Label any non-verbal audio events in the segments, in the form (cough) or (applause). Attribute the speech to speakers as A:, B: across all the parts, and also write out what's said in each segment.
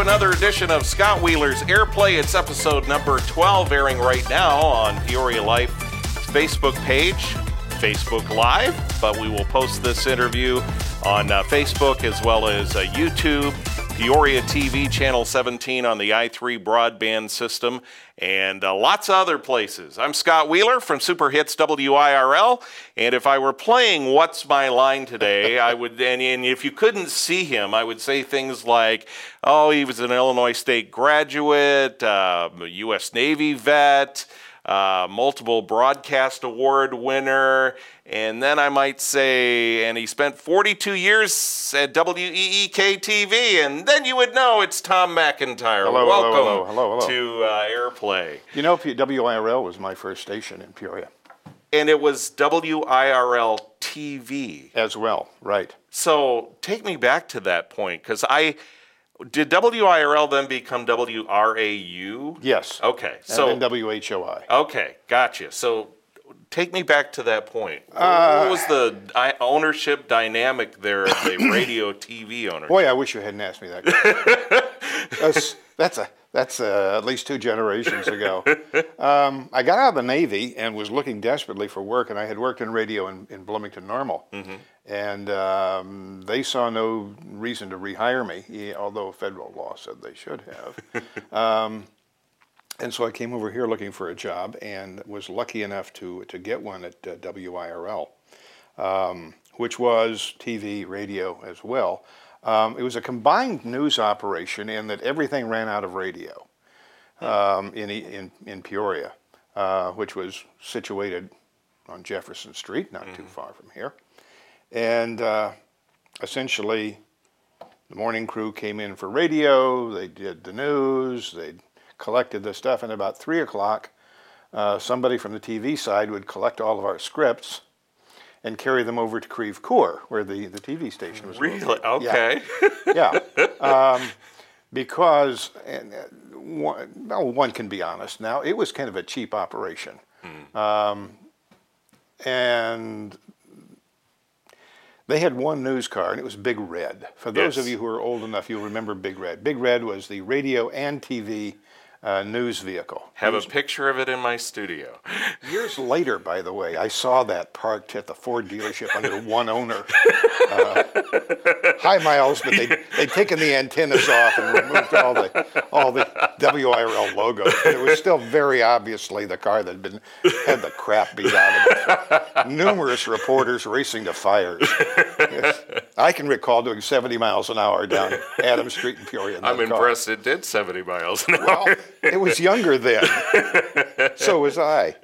A: another edition of Scott Wheeler's Airplay. It's episode number 12, airing right now on Peoria Life Facebook page, Facebook Live, but we will post this interview on uh, Facebook as well as uh, YouTube, Peoria TV, Channel 17 on the i3 broadband system, and uh, lots of other places. I'm Scott Wheeler from Super Hits WIRL, and if I were playing What's My Line today, I would, (laughs) and, and if you couldn't see him, I would say things like, oh, he was an Illinois State graduate, uh, U.S. Navy vet, uh, multiple broadcast award winner, and then I might say, and he spent 42 years at WEEK TV, and then you would know it's Tom McIntyre.
B: Hello, hello,
A: Welcome
B: hello, hello, hello.
A: to uh, Airplay.
B: You know, WIRL was my first station in Peoria
A: And it was WIRL TV.
B: as well, right?
A: So take me back to that point, because I did WIRL then become WRAU?
B: Yes.
A: Okay, so
B: and then WHOI.
A: Okay, gotcha. So take me back to that point.
B: Uh,
A: what was the ownership dynamic there of the (coughs) radio TV owner?
B: Boy, I wish you hadn't asked me that. (laughs) that's that's a that's uh, at least two generations ago. (laughs) Um, I got out of the Navy and was looking desperately for work, and I had worked in radio in, in Bloomington Normal, and um, they saw no reason to rehire me, although federal law said they should have. (laughs) um, and so I came over here looking for a job, and was lucky enough to to get one at uh, WIRL um, which was TV, radio as well. Um, it was a combined news operation in that everything ran out of radio um, in, in, in Peoria, uh, which was situated on Jefferson Street, not too far from here. And uh, essentially, the morning crew came in for radio, they did the news, they collected the stuff, and about 3 o'clock, uh, somebody from the TV side would collect all of our scripts and carry them over to Creve Coeur, where the, the TV station was.
A: Really?
B: located.
A: Okay.
B: Yeah. um, because, and, uh, one, well, one can be honest now, it was kind of a cheap operation. Um, and they had one news car, and it was Big Red. For those of you who are old enough, you'll remember Big Red. Big Red was the radio and TV uh, news vehicle.
A: Have a picture of it in my studio. (laughs)
B: Years later, by the way, I saw that parked at the Ford dealership under (laughs) one owner. Uh, high miles, but they (laughs) they'd taken the antennas off and removed all the all the WIRL logos. But it was still very obviously the car that had been had the crap beat out of it. Numerous reporters racing to fires. Yes. I can recall doing 70 miles an hour down (laughs) Adams Street in Peoria. in
A: I'm
B: car.
A: impressed it did 70 miles an hour.
B: Well, it was younger then. (laughs) so was I.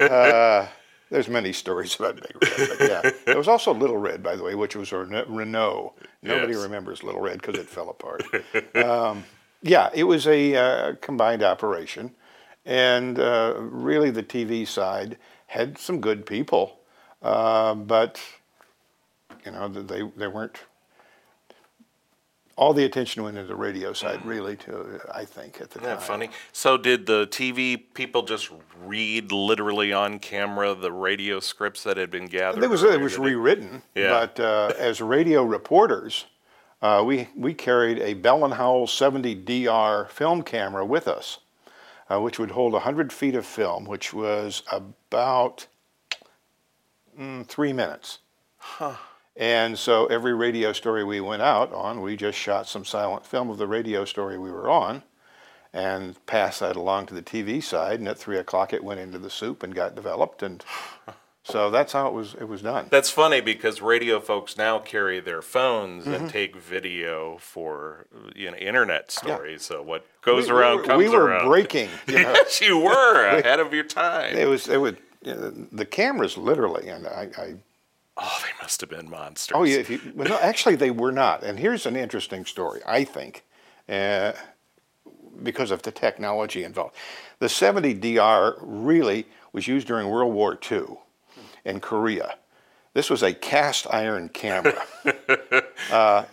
B: Uh, there's many stories about Big Red, but yeah. There was also Little Red, by the way, which was a Renault. Nobody
A: Yes.
B: remembers Little Red because it fell apart. Um, yeah, it was a uh, combined operation, and uh, really the TV side had some good people, uh, but you know they they weren't. All the attention went into the radio side, really. To I think at the
A: Isn't that funny? So did the TV people just read literally on camera the radio scripts that had been gathered?
B: It was it was
A: in the day?
B: rewritten,
A: Yeah.
B: but uh, as radio reporters, uh, we we carried a Bell and Howell 70 DR film camera with us, uh, which would hold 100 feet of film, which was about mm, three minutes. And so every radio story we went out on, we just shot some silent film of the radio story we were on, and passed that along to the TV side. And at three o'clock, it went into the soup and got developed, and (laughs) so that's how it was. It was done.
A: That's funny because radio folks now carry their phones
B: Mm-hmm.
A: and take video for you know internet stories. So what goes
B: We-
A: around
B: we were,
A: comes around.
B: we were
A: around.
B: breaking. (laughs) You know,
A: yes, you were (laughs) ahead of your time.
B: it was it was you know, the cameras literally, and I, I
A: oh, they must have been monsters.
B: oh yeah, you, well, no, actually they were not. And here's an interesting story. I think, uh, because of the technology involved, the 70 DR really was used during World War II in Korea. This was a cast iron camera. (laughs) uh,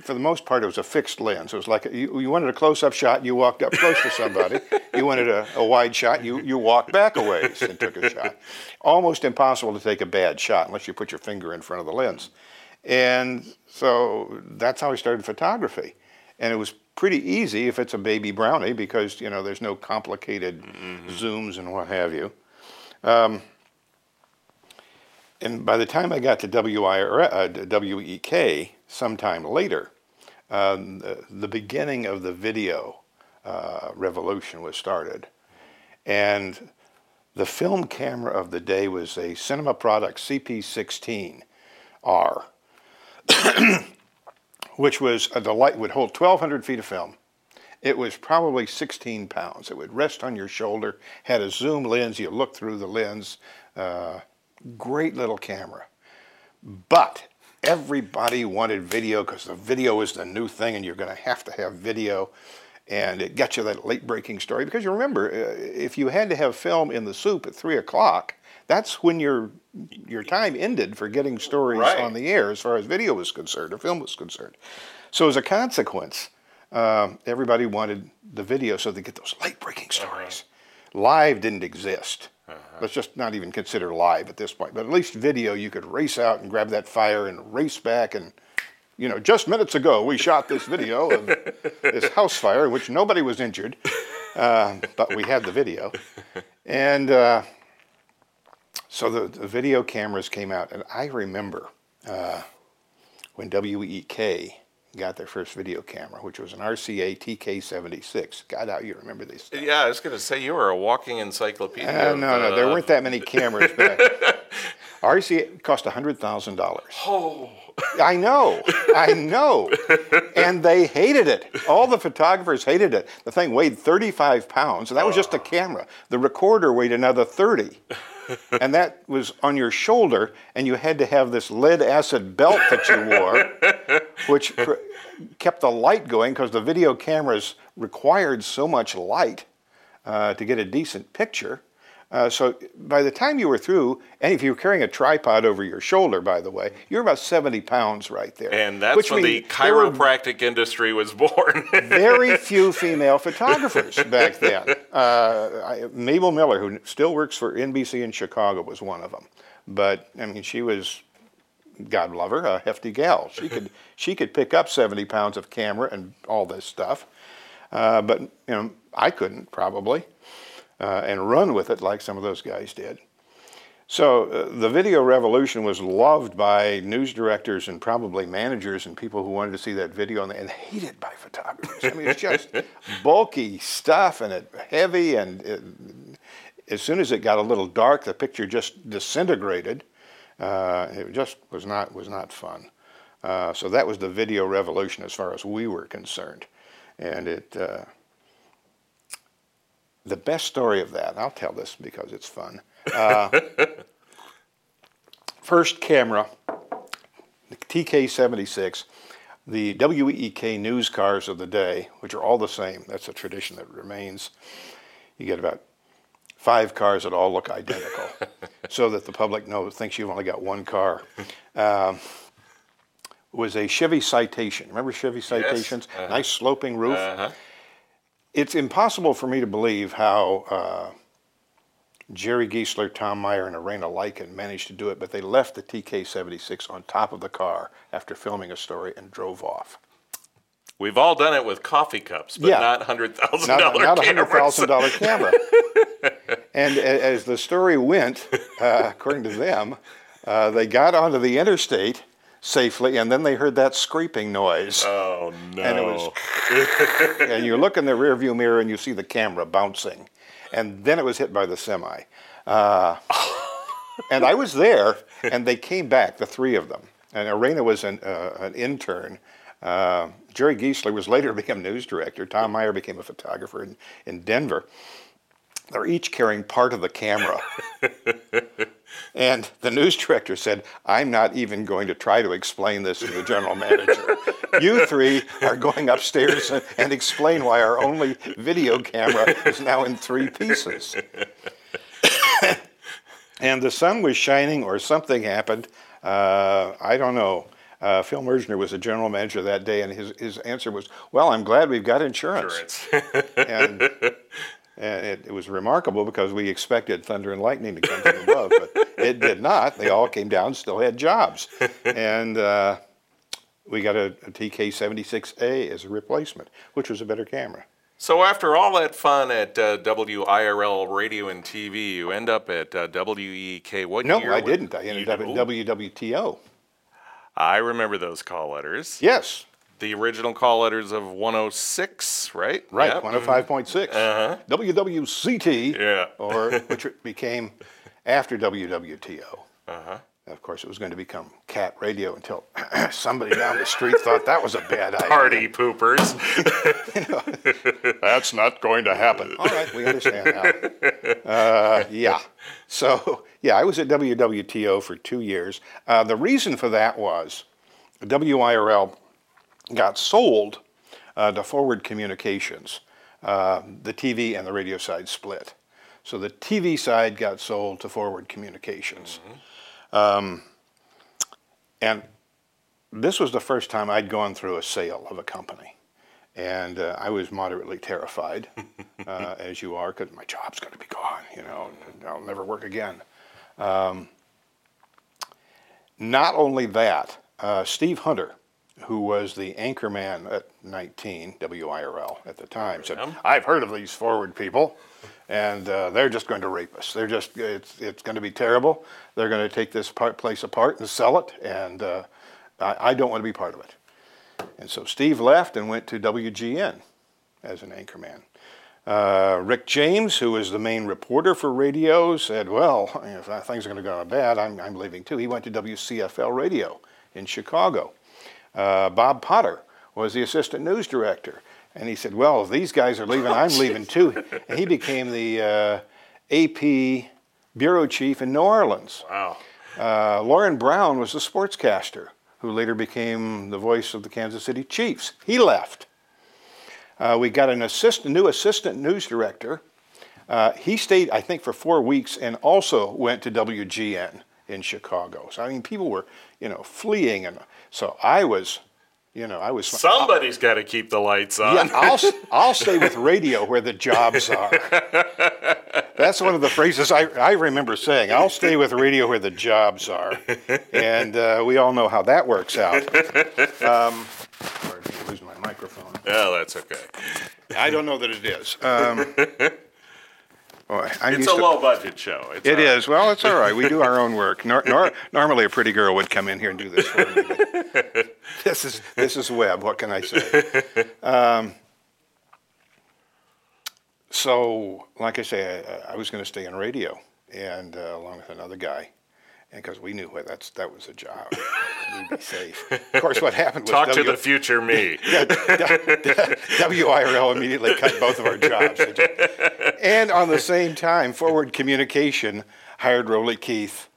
B: for the most part, it was a fixed lens. It was like you, you wanted a close-up shot, you walked up close to somebody. (laughs) You wanted a, a wide shot, you, you walked back a ways and took a (laughs) shot. Almost impossible to take a bad shot unless you put your finger in front of the lens. And so that's how I started photography. and it was pretty easy if it's a baby brownie because you know there's no complicated zooms and what have you. Um, and by the time I got to WIR, uh, WEK, sometime later, um, the, the beginning of the video uh, revolution was started. And the film camera of the day was a Cinema Product CP16R, (coughs) which was a delight, would hold 1,200 feet of film. It was probably 16 pounds. It would rest on your shoulder, had a zoom lens, you look through the lens. Uh, great little camera. But everybody wanted video because the video is the new thing and you're going to have to have video. And it got you that late breaking story because you remember, uh, if you had to have film in the soup at three o'clock, that's when your your time ended for getting stories
A: Right.
B: on the air as far as video was concerned or film was concerned. So as a consequence, um, everybody wanted the video so they get those late breaking stories. Live didn't exist. Let's just not even consider live at this point. But at least video, you could race out and grab that fire and race back. And, you know, just minutes ago, we shot this video of (laughs) this house fire in which nobody was injured, uh, but we had the video. And uh, so the, the video cameras came out. And I remember uh, when WEK got their first video camera, which was an RCA TK76. God, how you remember these things.
A: Yeah, I was going to say you were a walking encyclopedia.
B: Uh,
A: of,
B: no, no, there
A: uh,
B: weren't that many cameras back. (laughs) RCA cost hundred thousand dollars.
A: Oh,
B: I know, I know, and they hated it. All the photographers hated it. The thing weighed thirty-five pounds, and that was just a camera. The recorder weighed another thirty, and that was on your shoulder, and you had to have this lead acid belt that you wore, which pr- kept the light going because the video cameras required so much light uh, to get a decent picture. Uh, so by the time you were through, and if you were carrying a tripod over your shoulder, by the way, you were about 70 pounds right there.
A: and that's
B: Which
A: when the
B: means there were
A: chiropractic industry was born. (laughs)
B: very few female photographers (laughs) back then. Uh, I, Mabel Miller, who still works for NBC in Chicago, was one of them. But I mean, she was, God love her, a hefty gal. She could (laughs) she could pick up 70 pounds of camera and all this stuff. Uh, but you know, I couldn't probably, uh, and run with it like some of those guys did. So uh, the video revolution was loved by news directors and probably managers and people who wanted to see that video and, and hated by photographers. I mean, it's just (laughs) bulky stuff and it heavy and it, as soon as it got a little dark, the picture just disintegrated. Uh, it just was not was not fun. Uh, so that was the video revolution as far as we were concerned, and it. The best story of that, I'll tell this because it's fun. Uh, (laughs) first camera, the TK76, the WEK news cars of the day, which are all the same. That's a tradition that remains. You get about five cars that all look identical, (laughs) so that the public knows thinks you've only got one car. Um, was a Chevy Citation. Remember Chevy Citations? Nice sloping roof.
A: uh-huh.
B: It's impossible for me to believe how uh, Jerry Giesler, Tom Meyer, and Arena Lycan managed to do it, but they left the TK76 on top of the car after filming a story and drove off.
A: We've all done it with coffee cups, but
B: Yeah.
A: not hundred thousand
B: Not, not a hundred thousand dollar (laughs) camera. and as the story went, uh, according to them, uh, they got onto the interstate safely, and then they heard that scraping noise.
A: Oh no!
B: And it was, (laughs) and you look in the rearview mirror and you see the camera bouncing, and then it was hit by the semi. Uh, and I was there, and they came back, the three of them. And Arena was an, uh, an intern. Uh, Jerry Giesler was later (laughs) to become news director. Tom Meyer became a photographer in, in Denver. They're each carrying part of the camera. And the news director said, I'm not even going to try to explain this to the general manager. You three are going upstairs and, explain why our only video camera is now in three pieces. (coughs) and the sun was shining or something happened. Uh, I don't know. Uh, Phil Mergner was the general manager that day, and his, his answer was, Well, I'm glad we've got insurance
A: Insurance. (laughs)
B: and, and it, it was remarkable because we expected thunder and lightning to come from above, but (laughs) it did not. They all came down, still had jobs, and uh, we got a, a TK76A as a replacement, which was a better camera.
A: So after all that fun at uh, WIRL Radio and TV, you end up at uh, WEK. What
B: No,
A: year?
B: I didn't. I ended up at? WWTO.
A: I remember those call letters.
B: Yes,
A: The original call letters of 106, right?
B: right,
A: Yep.
B: 105.6.
A: Uh-huh.
B: WWCT,
A: Yeah.
B: or (laughs) which it became after WWTO.
A: Uh-huh.
B: Of course, it was going to become Cat Radio until (clears throat) somebody down the street thought that was a bad idea.
A: Party poopers. (laughs) (laughs)
B: That's not going to happen. All right, we understand now. Uh, yeah. So, yeah, I was at WWTO for two years. Uh, the reason for that was WIRL got sold uh, to Forward Communications. Uh, the TV and the radio side split. So the TV side got sold to Forward Communications. Um, and this was the first time I'd gone through a sale of a company. And uh, I was moderately terrified, (laughs) uh, as you are, because my job's going to be gone, you know, and I'll never work again. Um, not only that, uh, Steve Hunter, who was the anchor man at 19 WIRL at the time, said, I've heard of these forward people, and uh, they're just going to rape us. They're just, it's, it's going to be terrible. They're going to take this part, place apart and sell it, and uh, I, I don't want to be part of it. And so Steve left and went to WGN as an anchorman. Uh, Rick James, who was the main reporter for radio, said, Well, if things are going to go bad, I'm, I'm leaving too. He went to WCFL Radio in Chicago. Uh, Bob Potter was the assistant news director. And he said, Well, if these guys are leaving, I'm (laughs) leaving too. And he became the uh, AP bureau chief in New Orleans.
A: wow.
B: Uh, Lauren Brown was the sportscaster who later became the voice of the Kansas City Chiefs. He left. Uh, we got an assistant, new assistant news director. Uh, he stayed, I think, for four weeks and also went to WGN in Chicago. So I mean, people were, you know, fleeing, and so I was, you know, I was.
A: Somebody's got to keep the lights on.
B: Yeah, I'll, (laughs) I'll stay with radio where the jobs are. That's one of the phrases I, I remember saying. I'll stay with radio where the jobs are. And uh, we all know how that works out. (laughs) Um, sorry, I'm losing my microphone.
A: Yeah, that's okay.
B: I don't know that it is. Um, (laughs) boy, I'm
A: It's a
B: to-
A: low budget show. It's
B: It
A: right.
B: Well, it's all right. We do our (laughs) own work. Nor, nor, normally, a pretty girl would come in here and do this for me. (laughs) this is this is web. What can I say? (laughs) Um, so, like I say, I, I was going to stay in radio, and uh, along with another guy, because we knew what that's that was a job, (laughs) we'd be safe. Of course, what happened was
A: Talk to the future me. (laughs)
B: WIRL immediately cut both of our jobs. And on the same time, Forward Communication hired Rowley Keith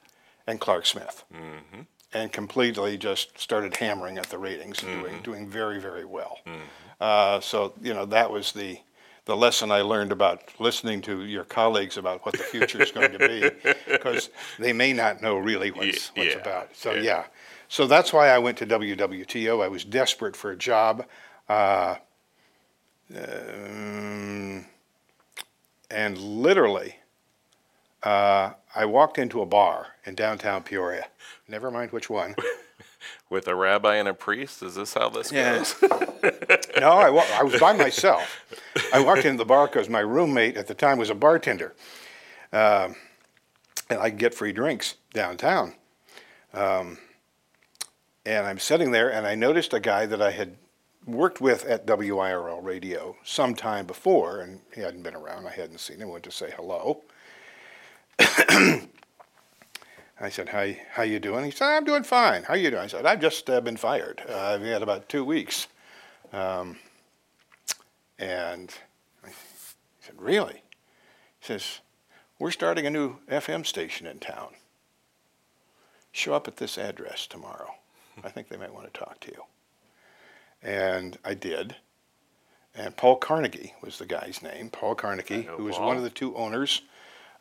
B: and Clark Smith. Mm-hmm. And completely just started hammering at the ratings and doing, mm-hmm. doing very, very well. Mm-hmm. Uh, so, you know, that was the, the lesson I learned about listening to your colleagues about what the future is going to be, (laughs) because they may not know really what's,
A: Ye-
B: what's
A: yeah,
B: about. So,
A: yeah.
B: yeah. So that's why I went to WWTO. I was desperate for a job. Uh, um, and literally, uh, I walked into a bar in downtown Peoria. Never mind which one. (laughs)
A: With a rabbi and a priest? Is this how this
B: Yeah.
A: goes? (laughs)
B: No, I, wa- I was by myself. I walked into the bar because my roommate at the time was a bartender, um, and I could get free drinks downtown. Um, and I'm sitting there, and I noticed a guy that I had worked with at WIRL Radio some time before, and he hadn't been around. I hadn't seen him. Went to say hello. (clears throat) I said, "How how you doing?" He said, "I'm doing fine. How you doing?" I said, "I've just uh, been fired. Uh, I've had about two weeks." Um, and I he said, Really? He says, We're starting a new FM station in town. Show up at this address tomorrow. I think they might want to talk to you. And I did. And Paul Carnegie was the guy's name. Paul Carnegie, who was
A: Paul.
B: one of the two owners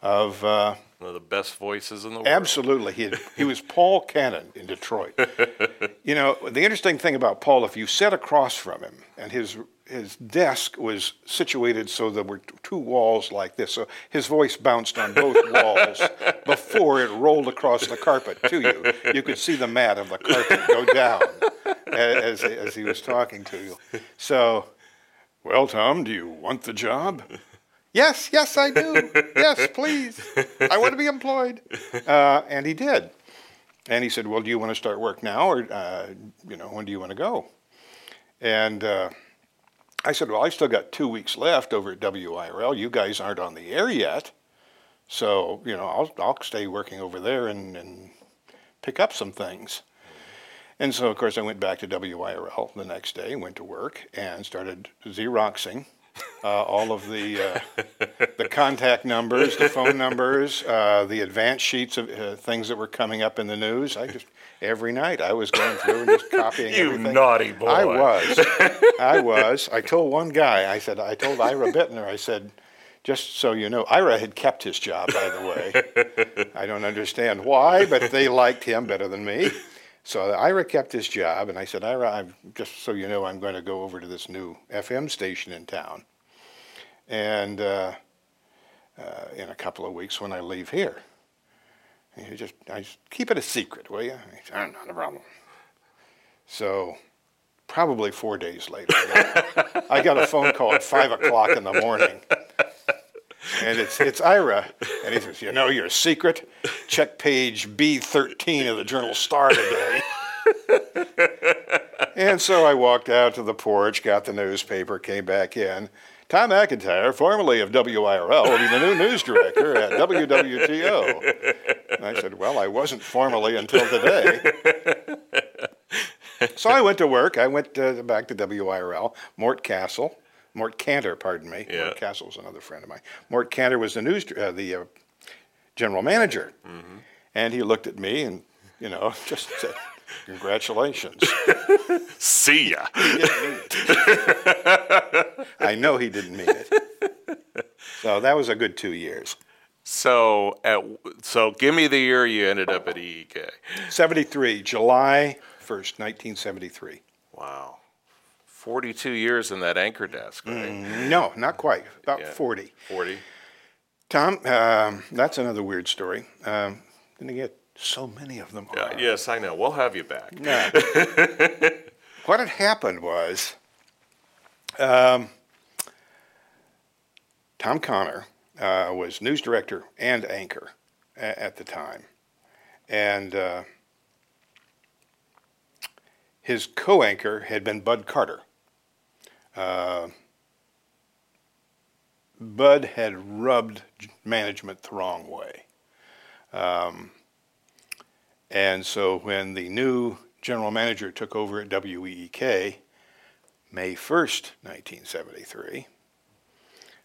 B: of. Uh,
A: One of the best voices in the world.
B: Absolutely. He, had, he was Paul Cannon in Detroit. (laughs) you know, the interesting thing about Paul, if you sat across from him and his, his desk was situated so there were two walls like this, so his voice bounced on both (laughs) walls before it rolled across the carpet to you. You could see the mat of the carpet go down. as, as he was talking to you. So, well, Tom, do you want the job? Yes, yes, I do. (laughs) Yes, please. I want to be employed. (laughs) Uh, and he did. And he said, well, do you want to start work now or, uh, you know, when do you want to go? And uh, I said, well, I still got two weeks left over at WIRL. You guys aren't on the air yet. So, you know, I'll, I'll stay working over there and, and pick up some things. And so, of course, I went back to WIRL the next day, went to work, and started Xeroxing uh, all of the uh, the contact numbers, the phone (laughs) numbers, uh, the advance sheets of uh, things that were coming up in the news. I just every night I was going through and just (laughs) copying
A: You
B: everything.
A: naughty boy.
B: I was. (laughs) I was. I told one guy. I said. I told Ira Bittner. I said. Just so you know, Ira had kept his job, by the way. I don't understand why, but they liked him better than me. So Ira kept his job, and I said, Ira, I'm, just so you know, I'm going to go over to this new FM station in town. And uh, uh, in a couple of weeks when I leave here, you just, I just keep it a secret, will you? He said, "Ah, not a problem. So probably four days later, I got a phone call at five o'clock in the morning. And it's, it's Ira. And he says, You know your secret? Check page B13 of the Journal Star today. and so I walked out to the porch, got the newspaper, came back in. Tom McIntyre, formerly of WIRL, will be the new news director at WWTO. And I said, Well, I wasn't formally until today. So I went to work. I went uh, back to WIRL. Mort Castle, Mort Cantor, pardon me.
A: Yeah.
B: Mort Castle was another friend of mine. Mort Cantor was the news, uh, the uh, general manager, and he looked at me and, you know, (laughs) just said, "Congratulations." (laughs)
A: See ya.
B: He didn't mean it. I know he didn't mean it. So that was a good two years.
A: So, at, so give me the year you ended up at EEK.
B: 73, July 1st, 1973.
A: Wow. 42 years in that anchor desk, right?
B: No, not quite. About
A: Yeah.
B: 40.
A: 40.
B: Tom, um, that's another weird story. Um, gonna get so many of them.
A: Uh, yes, I know. We'll have you back.
B: Yeah. (laughs) what had happened was um, Tom Connor uh, was news director and anchor a- at the time. And uh, his co anchor had been Bud Carter. Uh, Bud had rubbed management the wrong way. Um, and so when the new general manager took over at WEEK, May 1st, 1973,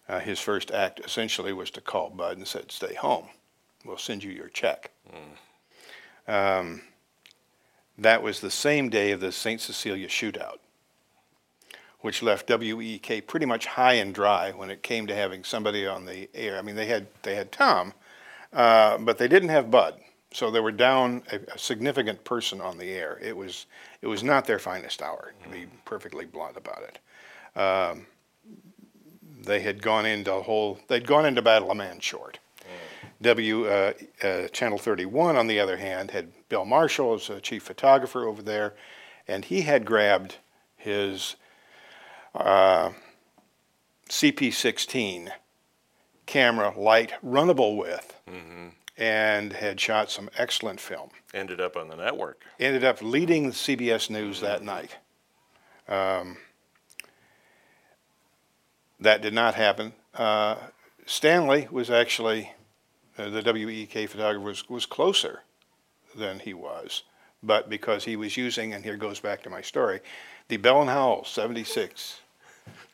B: uh, his first act essentially was to call Bud and said, stay home. We'll send you your check. Um, that was the same day of the St. Cecilia shootout, which left WEEK pretty much high and dry when it came to having somebody on the air. I mean, they had, they had Tom, uh, but they didn't have Bud. So they were down a, a significant person on the air. It was it was not their finest hour, to be perfectly blunt about it. Um, they had gone into a whole they'd gone into battle a man short. W uh, uh, Channel 31, on the other hand, had Bill Marshall as a chief photographer over there, and he had grabbed his uh, CP16 camera, light, runnable with, and had shot some excellent film.
A: Ended up on the network.
B: Ended up leading the CBS News that night. Um, that did not happen. Uh, Stanley was actually, uh, the WEK photographer was, was closer than he was, but because he was using, and here goes back to my story, the Bell and Howell 76.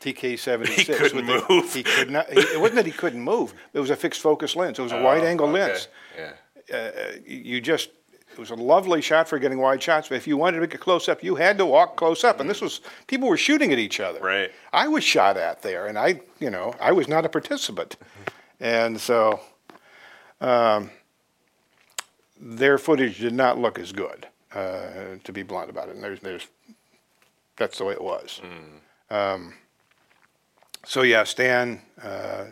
B: TK 76.
A: He couldn't
B: with the-
A: move.
B: he could not. He, it wasn't that he couldn't move. It was a fixed focus lens. It was a wide angle
A: Oh, okay.
B: lens
A: Yeah.
B: uh, you just it was a lovely shot for getting wide shots. But if you wanted to make a close up, you had to walk close up, and this was people were shooting at each other.
A: Right.
B: I was shot at there, and I, you know, I was not a participant, and so um, their footage did not look as good, uh, to be blunt about it. And there's, there's, that's the way it was. Um, so yeah, Stan uh,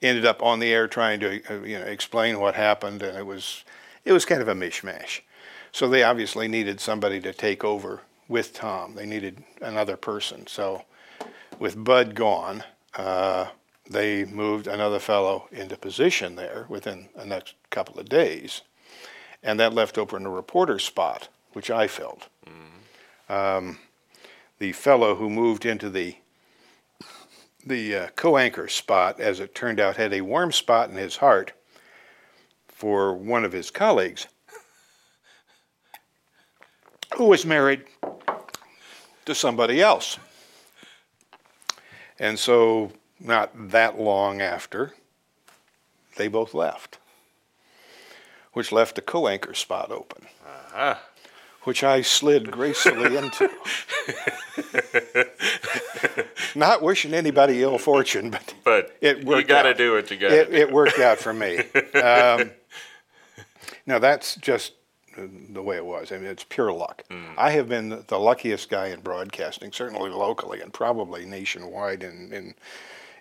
B: ended up on the air trying to uh, you know explain what happened, and it was it was kind of a mishmash. So they obviously needed somebody to take over with Tom. They needed another person. So with Bud gone, uh, they moved another fellow into position there within the next couple of days. And that left open a reporter spot, which I filled. Um, the fellow who moved into the the uh, co-anchor spot, as it turned out, had a warm spot in his heart for one of his colleagues who was married to somebody else. And so, not that long after, they both left, which left the co anchor spot open,
A: Uh-huh.
B: which I slid gracefully into. (laughs) (laughs) Not wishing anybody ill fortune, but (laughs)
A: But
B: It
A: you got to do what you got
B: it, it worked out for me. (laughs) Um, now that's just the way it was. I mean, it's pure luck. I have been the luckiest guy in broadcasting, certainly locally and probably nationwide in, in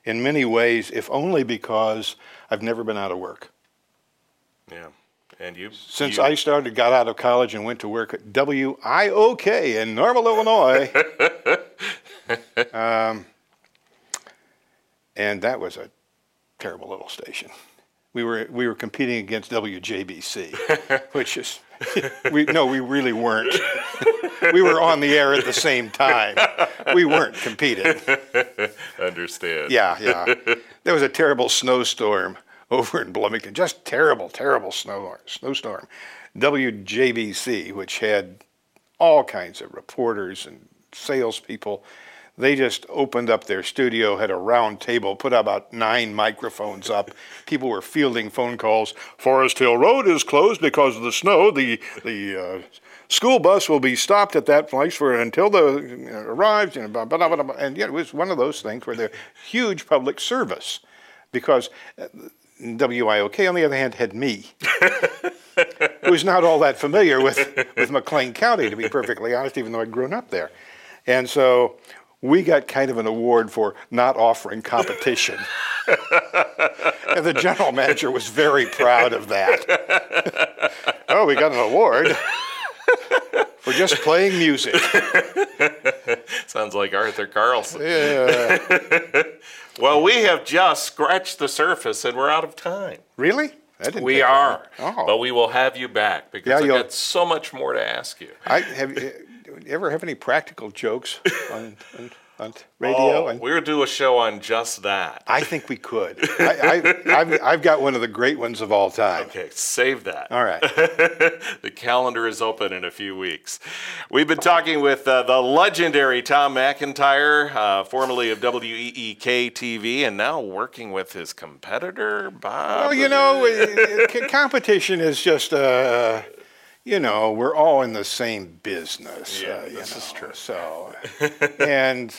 B: in many ways, if only because I've never been out of work.
A: yeah. And you
B: Since
A: you-
B: I started, got out of college and went to work at WIOK in Normal, Illinois. (laughs) um, and that was a terrible little station. We were we were competing against WJBC, (laughs) which is we no, we really weren't. we were on the air at the same time. We weren't competing. (laughs)
A: understand.
B: Yeah, yeah. There was a terrible snowstorm (laughs) over in Bloomington. Just terrible, terrible snow snowstorm. WJBC, which had all kinds of reporters and salespeople, they just opened up their studio, had a round table, put about nine microphones up. (laughs) People were fielding phone calls. Forest Hill Road is closed because of the snow. The the uh, school bus will be stopped at that place for until the you know, arrives. And blah, blah, blah, blah. and yet it was one of those things where they're huge public service, because. WIOK, on the other hand, had me, who's not all that familiar with, with McLean County, to be perfectly honest, even though I'd grown up there. And so we got kind of an award for not offering competition. and the general manager was very proud of that. oh, we got an award for just playing music. (laughs)
A: Sounds like Arthur Carlson.
B: Yeah. (laughs)
A: Well, we have just scratched the surface and we're out of time.
B: Really?
A: We are.
B: Oh.
A: But we will have you back
B: Yeah,
A: because I've
B: you'll-
A: got so much more to ask you.
B: I have you (laughs) ever have any practical jokes on, on, on radio?
A: Oh,
B: And
A: we'll do a show on just that.
B: I think we could. (laughs) I, I, I've, I've got one of the great ones of all time.
A: Okay, save that.
B: All right. (laughs)
A: the calendar is open in a few weeks. We've been talking with uh, the legendary Tom McIntyre, uh, formerly of WEEK TV, and now working with his competitor, Bob.
B: Well, you know, competition is just, uh, you know, we're all in the same business.
A: Yeah,
B: uh,
A: this is true.
B: So, (laughs) and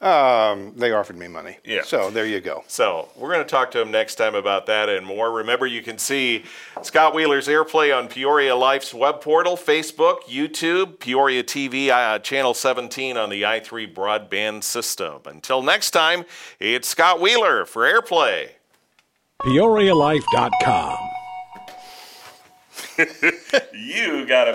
B: um, they offered me money.
A: Yeah.
B: So there you go.
A: So we're going to talk to him next time about that and more. Remember, you can see Scott Wheeler's airplay on Peoria Life's web portal, Facebook, YouTube, Peoria TV, uh, channel 17 on the i3 broadband system. Until next time, it's Scott Wheeler for airplay.
C: PeoriaLife.com. (laughs)
A: You got to.